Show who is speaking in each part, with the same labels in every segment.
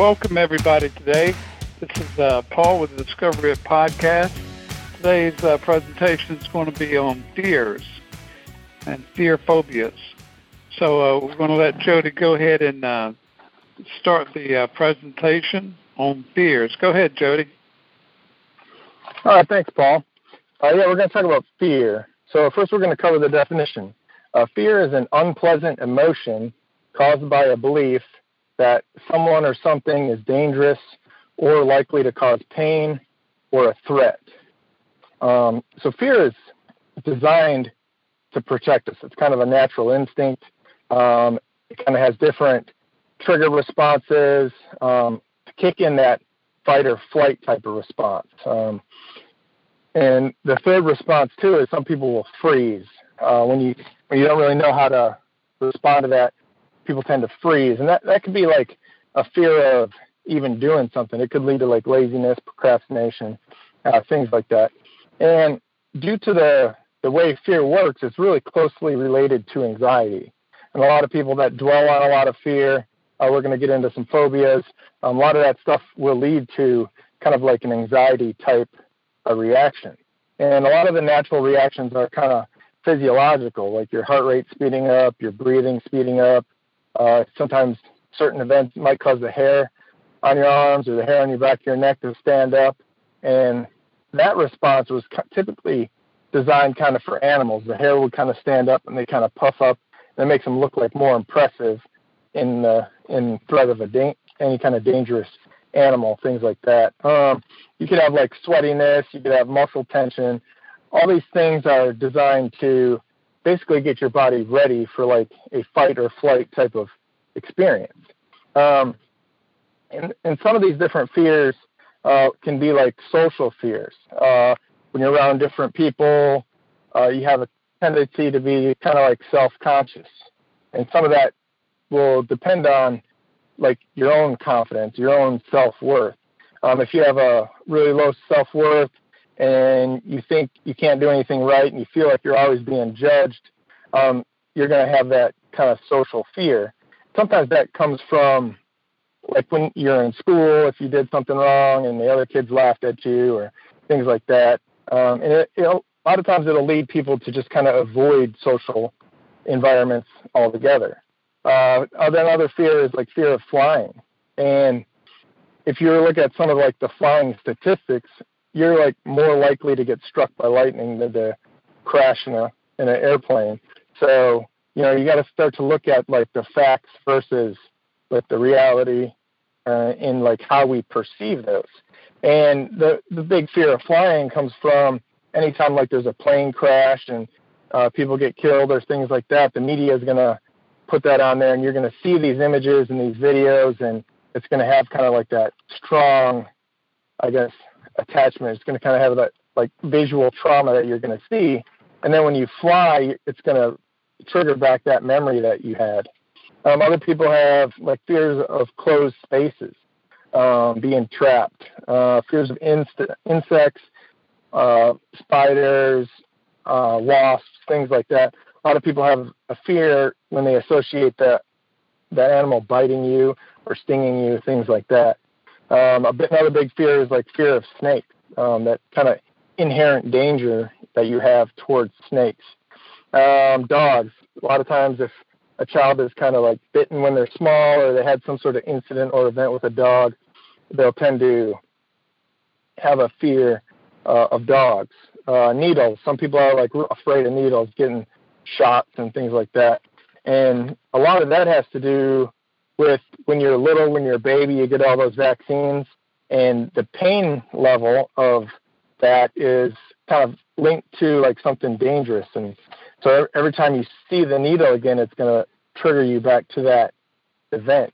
Speaker 1: welcome everybody today. This is uh, Paul with the Discovery It podcast. Today's uh, presentation is going to be on fears and fear phobias. So uh, we're going to let Jody go ahead and uh, start the uh, presentation on fears. Go ahead, Jody.
Speaker 2: All right, thanks, Paul. Uh, yeah, we're going to talk about fear. So first, we're going to cover the definition. Fear is an unpleasant emotion caused by a belief that someone or something is dangerous or likely to cause pain or a threat. Um, so fear is designed to protect us. It's kind of a natural instinct. Um, it kind of has different trigger responses um, to kick in that fight or flight type of response. Um, and the third response too is some people will freeze uh, when you when you don't really know how to respond to that. People tend to freeze, and that that could be like a fear of even doing something. It could lead to like laziness, procrastination, uh, things like that. And due to the the way fear works, it's really closely related to anxiety. And a lot of people that dwell on a lot of fear, uh, we're going to get into some phobias. Um, a lot of that stuff will lead to kind of like an anxiety type of reaction. And a lot of the natural reactions are kind of physiological, like your heart rate speeding up, your breathing speeding up. Uh, sometimes certain events might cause the hair on your arms or the hair on your back of your neck to stand up. And that response was typically designed kind of for animals. The hair would kind of stand up and they kind of puff up, it makes them look like more impressive in the in threat of a da- any kind of dangerous animal, things like that. Um, you could have like sweatiness, you could have muscle tension. All these things are designed to basically get your body ready for like a fight or flight type of experience. Um, and, and some of these different fears uh, can be like social fears. Uh, when you're around different people, uh, you have a tendency to be kind of like self-conscious, and some of that will depend on like your own confidence, your own self-worth. Um, if you have a really low self-worth and you think you can't do anything right and you feel like you're always being judged, um, you're going to have that kind of social fear. Sometimes that comes from like when you're in school, if you did something wrong and the other kids laughed at you or things like that. Um, and it, a lot of times it'll lead people to just kind of avoid social environments altogether. Uh, then other fear is like fear of flying. And if you look at some of like the flying statistics, you're like more likely to get struck by lightning than to crash in a in an airplane. So you know you got to start to look at like the facts versus like the reality uh, in like how we perceive those. And the the big fear of flying comes from anytime like there's a plane crash and uh, people get killed or things like that. The media is gonna put that on there, and you're gonna see these images and these videos, and it's gonna have kind of like that strong, I guess, attachment. It's gonna kind of have that like visual trauma that you're gonna see, and then when you fly, it's gonna trigger back that memory that you had. Um, other people have like fears of closed spaces, um, being trapped, uh, fears of inst- insects, uh, spiders, uh, wasps, things like that. A lot of people have a fear when they associate that that animal biting you or stinging you, things like that. Um, another big fear is like fear of snakes, um, that kind of inherent danger that you have towards snakes. Um, dogs. A lot of times, if a child is kind of like bitten when they're small or they had some sort of incident or event with a dog, they'll tend to have a fear uh, of dogs. Uh, needles. Some people are like afraid of needles, getting shots and things like that. And a lot of that has to do with when you're little, when you're a baby, you get all those vaccines, and the pain level of that is kind of linked to like something dangerous. And so every time you see the needle again, it's going to trigger you back to that event.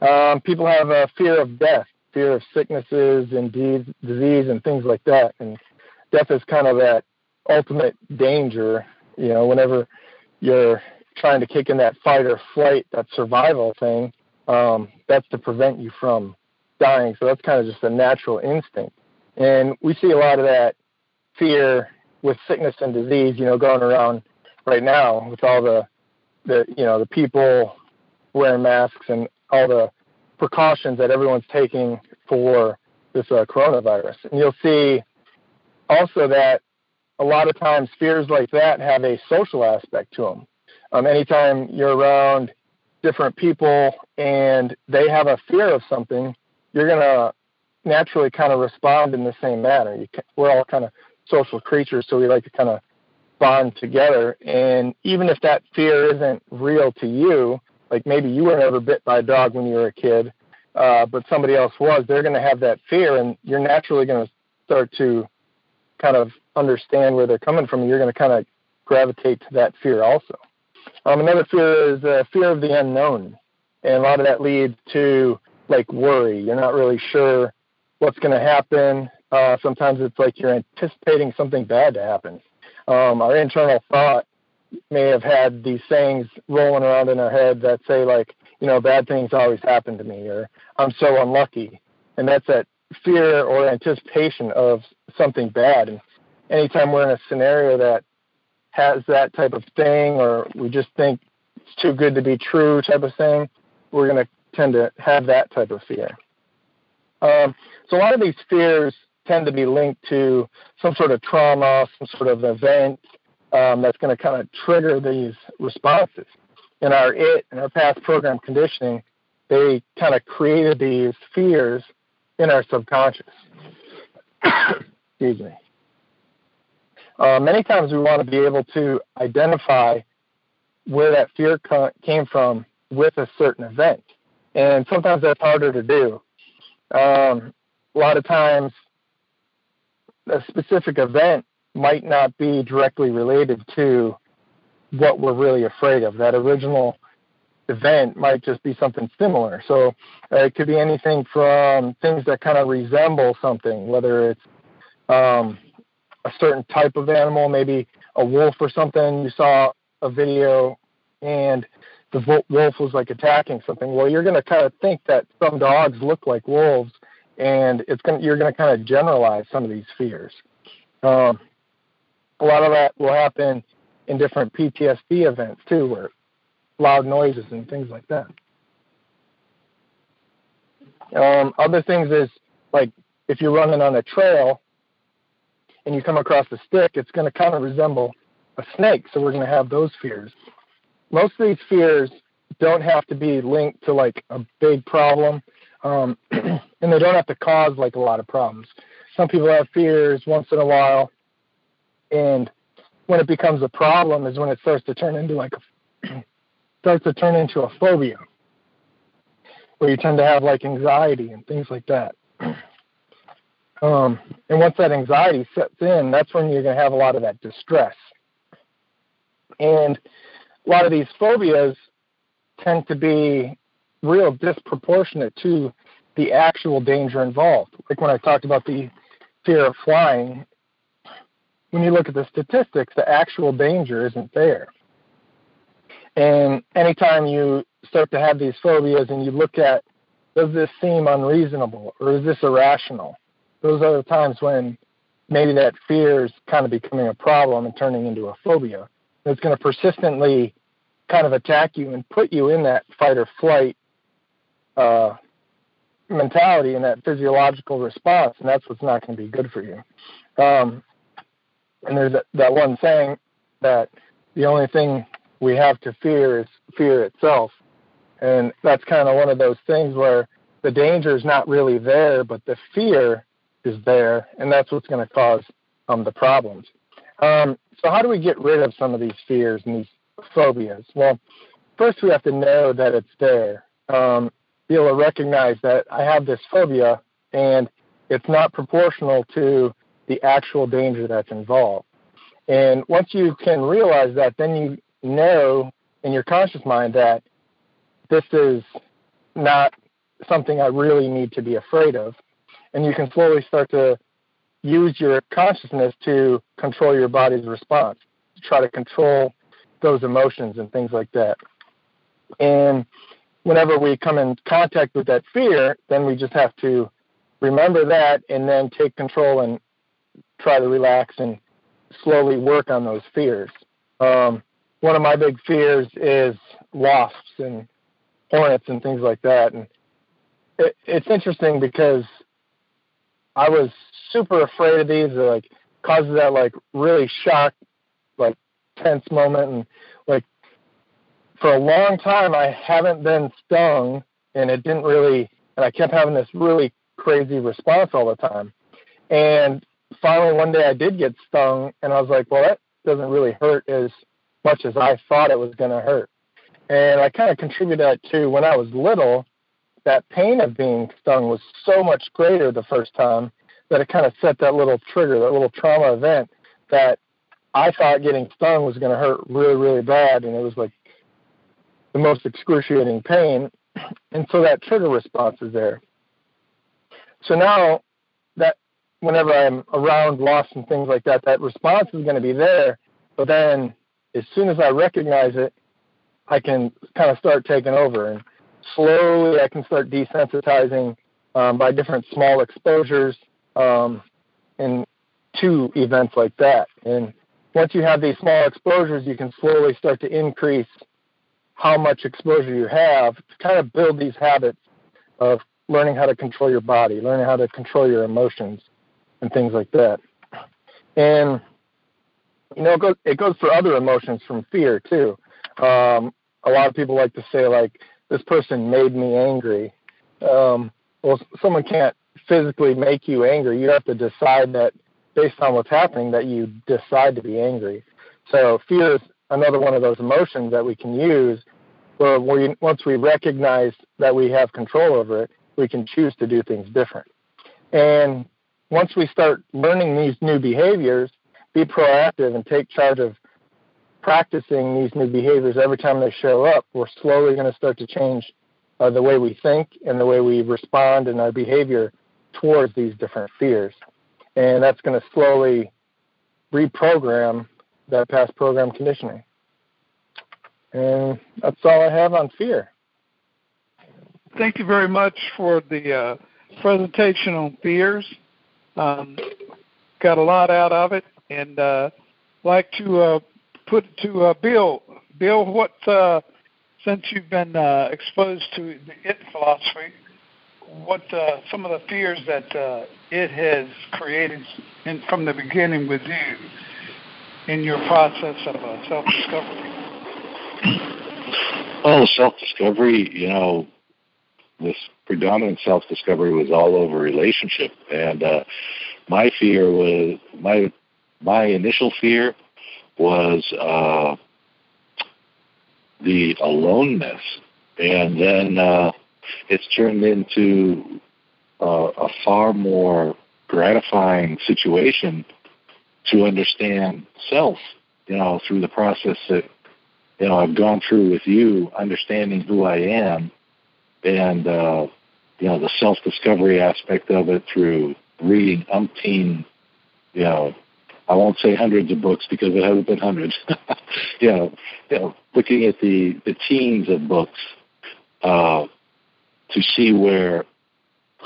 Speaker 2: Um, people have a fear of death, fear of sicknesses and de- disease and things like that. And death is kind of that ultimate danger. You know, whenever you're trying to kick in that fight or flight, that survival thing, um, that's to prevent you from dying. So that's kind of just a natural instinct. And we see a lot of that fear with sickness and disease, you know, going around right now with all the the you know the people wearing masks and all the precautions that everyone's taking for this uh, coronavirus. And you'll see also that a lot of times fears like that have a social aspect to them. Um, anytime you're around different people and they have a fear of something, you're going to naturally kind of respond in the same manner. You, we're all kind of social creatures, so we like to kind of bond together. And even if that fear isn't real to you, like maybe you were never bit by a dog when you were a kid, uh, but somebody else was, they're going to have that fear, and you're naturally going to start to kind of understand where they're coming from. And you're going to kind of gravitate to that fear also. Um, another fear is uh, fear of the unknown, and a lot of that leads to like worry. You're not really sure what's going to happen. Uh, sometimes it's like you're anticipating something bad to happen. Um, our internal thought may have had these sayings rolling around in our head that say like, you know, bad things always happen to me, or I'm so unlucky, and that's that fear or anticipation of something bad. And anytime we're in a scenario that has that type of thing, or we just think it's too good to be true type of thing, we're going to tend to have that type of fear. Um, so a lot of these fears tend to be linked to some sort of trauma, some sort of event um, that's going to kind of trigger these responses. In our IT and our past program conditioning, they kind of created these fears in our subconscious. Excuse me. Uh, many times we want to be able to identify where that fear co- came from with a certain event. And sometimes that's harder to do. Um, a lot of times, a specific event might not be directly related to what we're really afraid of. That original event might just be something similar. So uh, it could be anything from things that kind of resemble something, whether it's um, a certain type of animal, maybe a wolf or something. You saw a video and the wolf was like attacking something. Well, you're going to kind of think that some dogs look like wolves, and it's going to, you're going to kind of generalize some of these fears. Um, a lot of that will happen in different PTSD events too, where loud noises and things like that. Um, other things is like if you're running on a trail and you come across a stick, it's going to kind of resemble a snake. So we're going to have those fears. Most of these fears don't have to be linked to like a big problem, um, and they don't have to cause like a lot of problems. Some people have fears once in a while, and when it becomes a problem is when it starts to turn into like a starts to turn into a phobia, where you tend to have like anxiety and things like that. Um, and once that anxiety sets in, that's when you're going to have a lot of that distress. And a lot of these phobias tend to be real disproportionate to the actual danger involved. Like when I talked about the fear of flying, when you look at the statistics, the actual danger isn't there. And anytime you start to have these phobias and you look at, does this seem unreasonable or is this irrational? Those are the times when maybe that fear is kind of becoming a problem and turning into a phobia. It's going to persistently kind of attack you and put you in that fight or flight uh, mentality and that physiological response, and that's what's not going to be good for you. Um, and there's that, that one saying that the only thing we have to fear is fear itself. And that's kind of one of those things where the danger is not really there, but the fear is there, and that's what's going to cause um, the problems. Um, so, how do we get rid of some of these fears and these phobias? Well, first we have to know that it's there. Um, be able to recognize that I have this phobia, and it's not proportional to the actual danger that's involved. And once you can realize that, then you know in your conscious mind that this is not something I really need to be afraid of and you can slowly start to use your consciousness to control your body's response, to try to control those emotions and things like that. And whenever we come in contact with that fear, then we just have to remember that and then take control and try to relax and slowly work on those fears. Um, one of my big fears is wasps and hornets and things like that. And it, it's interesting because I was super afraid of these. It like causes that like really shock, like tense moment, and like for a long time I haven't been stung, and it didn't really, and I kept having this really crazy response all the time. And finally, one day I did get stung, and I was like, well, that doesn't really hurt as much as I thought it was going to hurt. And I kind of contribute that to when I was little, that pain of being stung was so much greater the first time that it kind of set that little trigger, that little trauma event that I thought getting stung was going to hurt really, really bad. And it was like the most excruciating pain. And so that trigger response is there. So now that whenever I'm around loss and things like that, that response is going to be there. But then as soon as I recognize it, I can kind of start taking over. And slowly I can start desensitizing um, by different small exposures um, in two events like that. And once you have these small exposures, you can slowly start to increase how much exposure you have to kind of build these habits of learning how to control your body, learning how to control your emotions, and things like that. And you know, it goes, it goes for other emotions from fear too. Um, a lot of people like to say like, this person made me angry. Um, well, someone can't physically make you angry. You have to decide that based on what's happening that you decide to be angry. So fear is another one of those emotions that we can use where we, once we recognize that we have control over it, we can choose to do things different. And once we start learning these new behaviors, be proactive and take charge of practicing these new behaviors every time they show up, we're slowly going to start to change uh, the way we think and the way we respond and our behavior towards these different fears. And that's going to slowly reprogram that past program conditioning. And that's all I have on fear.
Speaker 1: Thank you very much for the uh, presentation on fears. Um, got a lot out of it, and uh, like to uh, put to uh, Bill. Bill, what uh, since you've been uh, exposed to the IT philosophy, what uh, some of the fears that uh, it has created in, from the beginning with you in your process of uh, self-discovery?
Speaker 3: Well, self-discovery, you know, this predominant self-discovery was all over relationship, and uh, my fear was my my initial fear was uh, the aloneness, and then uh, it's turned into uh, a far more gratifying situation to understand self. You know, through the process that you know I've gone through with you, understanding who I am, and uh, you know the self discovery aspect of it through reading umpteen, you know, I won't say hundreds of books because it hasn't been hundreds. you know, you know, looking at the the teens of books uh, to see where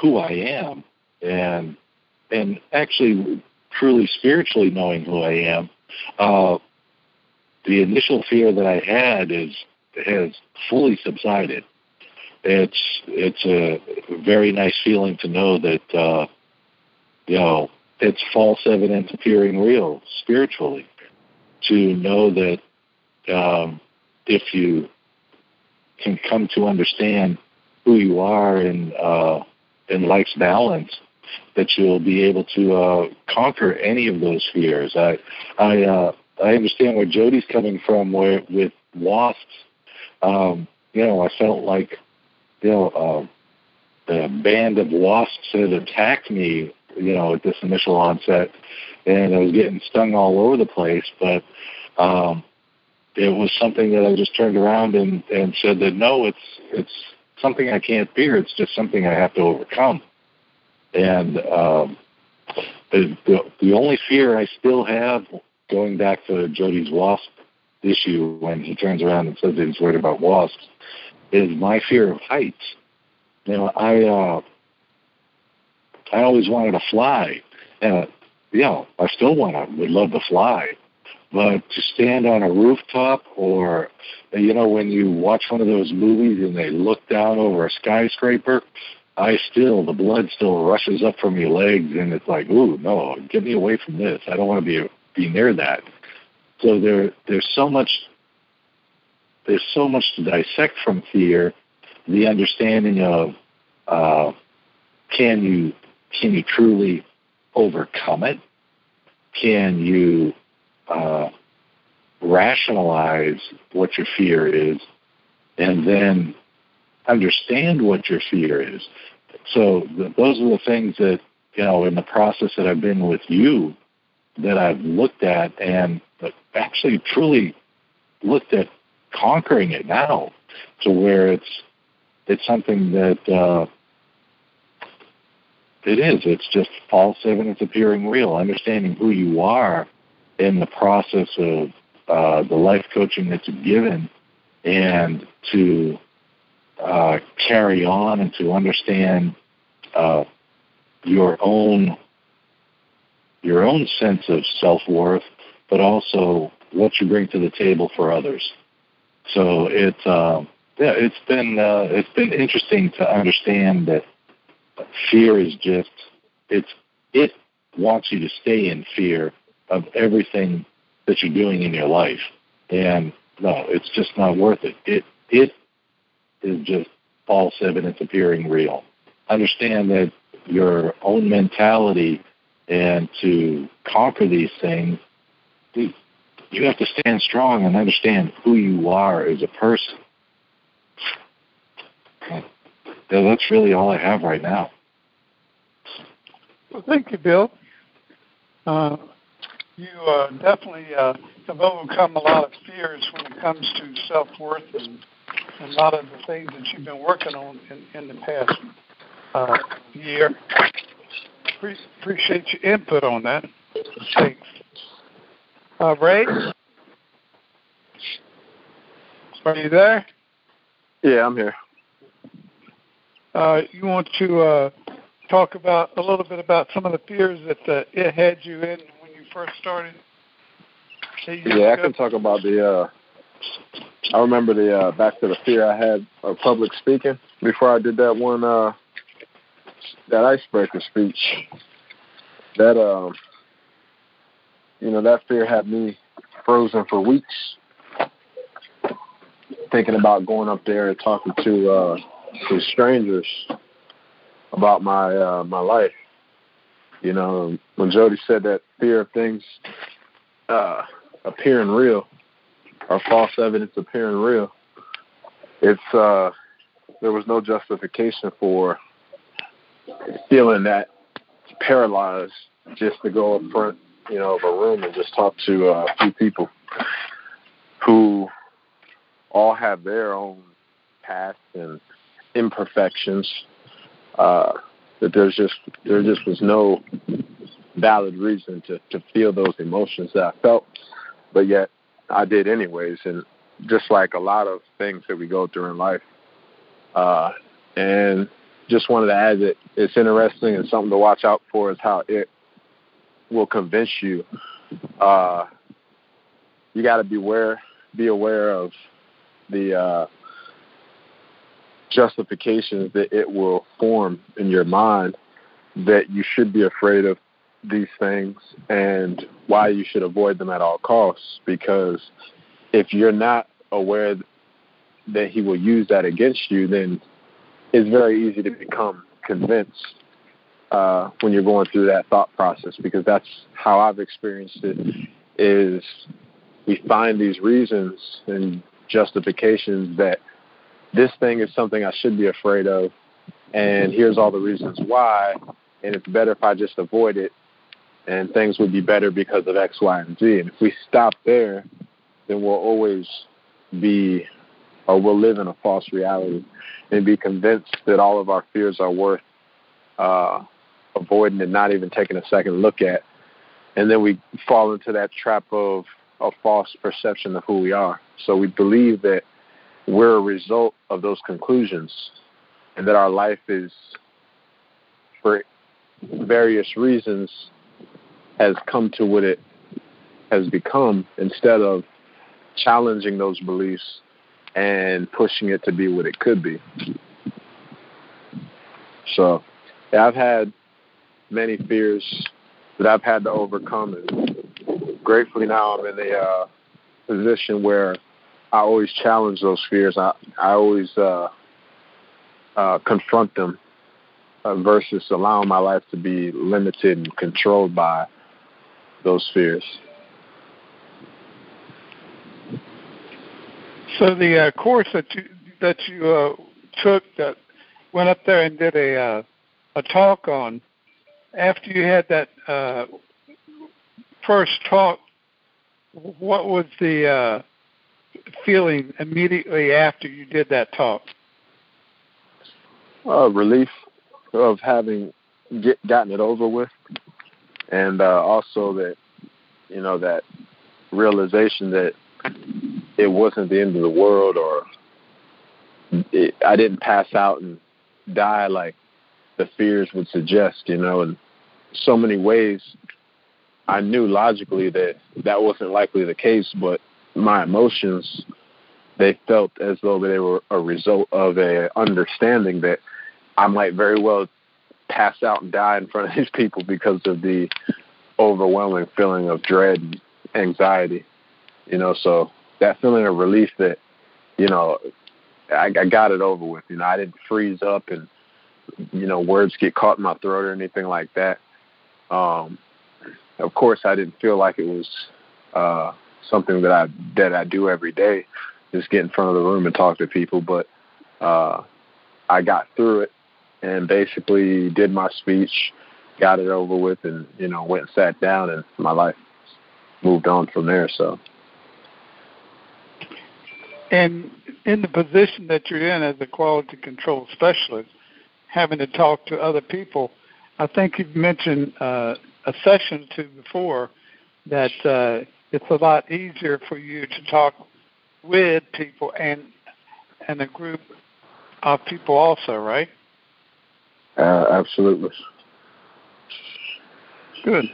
Speaker 3: who I am and and actually truly spiritually knowing who I am. Uh, the initial fear that I had is has fully subsided. It's it's a very nice feeling to know that uh, you know it's false evidence appearing real spiritually. To know that um, if you can come to understand who you are in uh, in life's balance, that you'll be able to uh, conquer any of those fears. I I uh, I understand where Jody's coming from, where with wasps. Um, you know, I felt like you know uh, the band of wasps had attacked me you know, at this initial onset, and I was getting stung all over the place. But um, it was something that I just turned around and and said that no, it's it's something I can't fear. It's just something I have to overcome. And um, the, the the only fear I still have, going back to Jody's wasp issue when he turns around and says that he's worried about wasps, is my fear of heights. You know, I uh, I always wanted to fly. And, you know, I still want to, would love to fly. But to stand on a rooftop or, you know, when you watch one of those movies and they look down over a skyscraper, I still the blood still rushes up from your legs, and it's like, ooh, no, get me away from this. I don't want to be be near that. So there there's so much there's so much to dissect from fear. The understanding of uh, can you can you truly overcome it? Can you uh, rationalize what your fear is, and then understand what your fear is? So those are the things that you know in the process that I've been with you that I've looked at and actually truly looked at conquering it now to where it's it's something that uh, it is. It's just false evidence appearing real. Understanding who you are in the process of uh, the life coaching that's given, and to uh, carry on and to understand uh, your own your own sense of self worth, but also what you bring to the table for others. So it's uh, yeah, it's been uh, it's been interesting to understand that fear is just it's it wants you to stay in fear of everything that you're doing in your life, and no, it's just not worth it. It it is just false evidence appearing real. Understand that your own mentality and to conquer these things, you have to stand strong and understand who you are as a person. That's really all I have right now.
Speaker 1: Well, thank you, Bill. Uh, you uh, definitely uh, have overcome a lot of fears when it comes to self worth and, and, a lot of the things that you've been working on in, in the past uh, year. Pre- appreciate your input on that. Thanks. Uh, Ray? Are you there?
Speaker 4: Yeah, I'm here.
Speaker 1: Uh, you want to uh, talk about a little bit about some of the fears that uh, it had you in when you first started?
Speaker 4: Yeah, I can talk about the. Uh, I remember the uh, back to the fear I had of public speaking before I did that one uh, that icebreaker speech. That um, you know, that fear had me frozen for weeks, thinking about going up there and talking to uh, to strangers about my uh, my life. You know, when Jody said that fear of things uh, appearing real or false evidence appearing real, it's uh, there was no justification for feeling that paralyzed just to go up front, you know, of a room and just talk to uh, a few people who all have their own past and imperfections uh, that there's just there just was no valid reason to to feel those emotions that I felt, but yet I did anyways. And just like a lot of things that we go through in life, uh, and just wanted to add that it's interesting and something to watch out for is how it will convince you. Uh, you got to be aware, be aware of the uh, justifications that it will form in your mind that you should be afraid of these things and why you should avoid them at all costs. Because if you're not aware that he will use that against you, then it's very easy to become convinced uh, when you're going through that thought process. Because that's how I've experienced it. Is we find these reasons and justifications that this thing is something I should be afraid of, and here's all the reasons why, and it's better if I just avoid it, and things would be better because of X, Y, and Z. And if we stop there, then we'll always be, or we'll live in a false reality and be convinced that all of our fears are worth uh, avoiding and not even taking a second look at. And then we fall into that trap of a false perception of who we are. So we believe that we're a result of those conclusions and that our life is for various reasons has come to what it has become instead of challenging those beliefs and pushing it to be what it could be. So yeah, I've had many fears that I've had to overcome, and gratefully now I'm in a uh, position where I always challenge those fears. I I always uh, uh, confront them uh, versus allowing my life to be limited and controlled by those fears.
Speaker 1: So the uh, course that you that you uh, took that went up there and did a uh, a talk on after you had that uh, first talk. What was the uh, feeling immediately after you did that talk?
Speaker 4: Uh, relief of having get, gotten it over with, and uh, also that you know that realization that it wasn't the end of the world, or it, I didn't pass out and die like the fears would suggest. You know, in so many ways, I knew logically that that wasn't likely the case, but my emotions they felt as though they were a result of a understanding that I might very well pass out and die in front of these people because of the overwhelming feeling of dread and anxiety. You know, so that feeling of relief that, you know, I, I got it over with. You know, I didn't freeze up and, you know, words get caught in my throat or anything like that. Um, of course, I didn't feel like it was uh, something that I that I do every day, just get in front of the room and talk to people. But uh, I got through it and basically did my speech, got it over with, and you know went and sat down, and my life moved on from there. So.
Speaker 1: And in the position that you're in as a quality control specialist, having to talk to other people, I think you've mentioned uh, a session or two before that uh, it's a lot easier for you to talk with people and and a group of people also, right?
Speaker 4: Uh, absolutely.
Speaker 1: Good.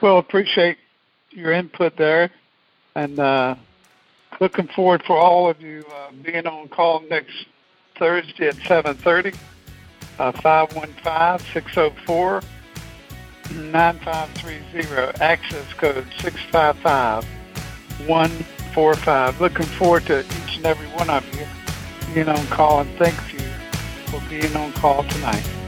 Speaker 1: Well, appreciate your input there, and uh, looking forward for all of you uh, being on call next Thursday at 7:30. Uh, 515 604 9530, access code six five five one four five. Looking forward to each and every one of you being on call, and thank you for being on call tonight.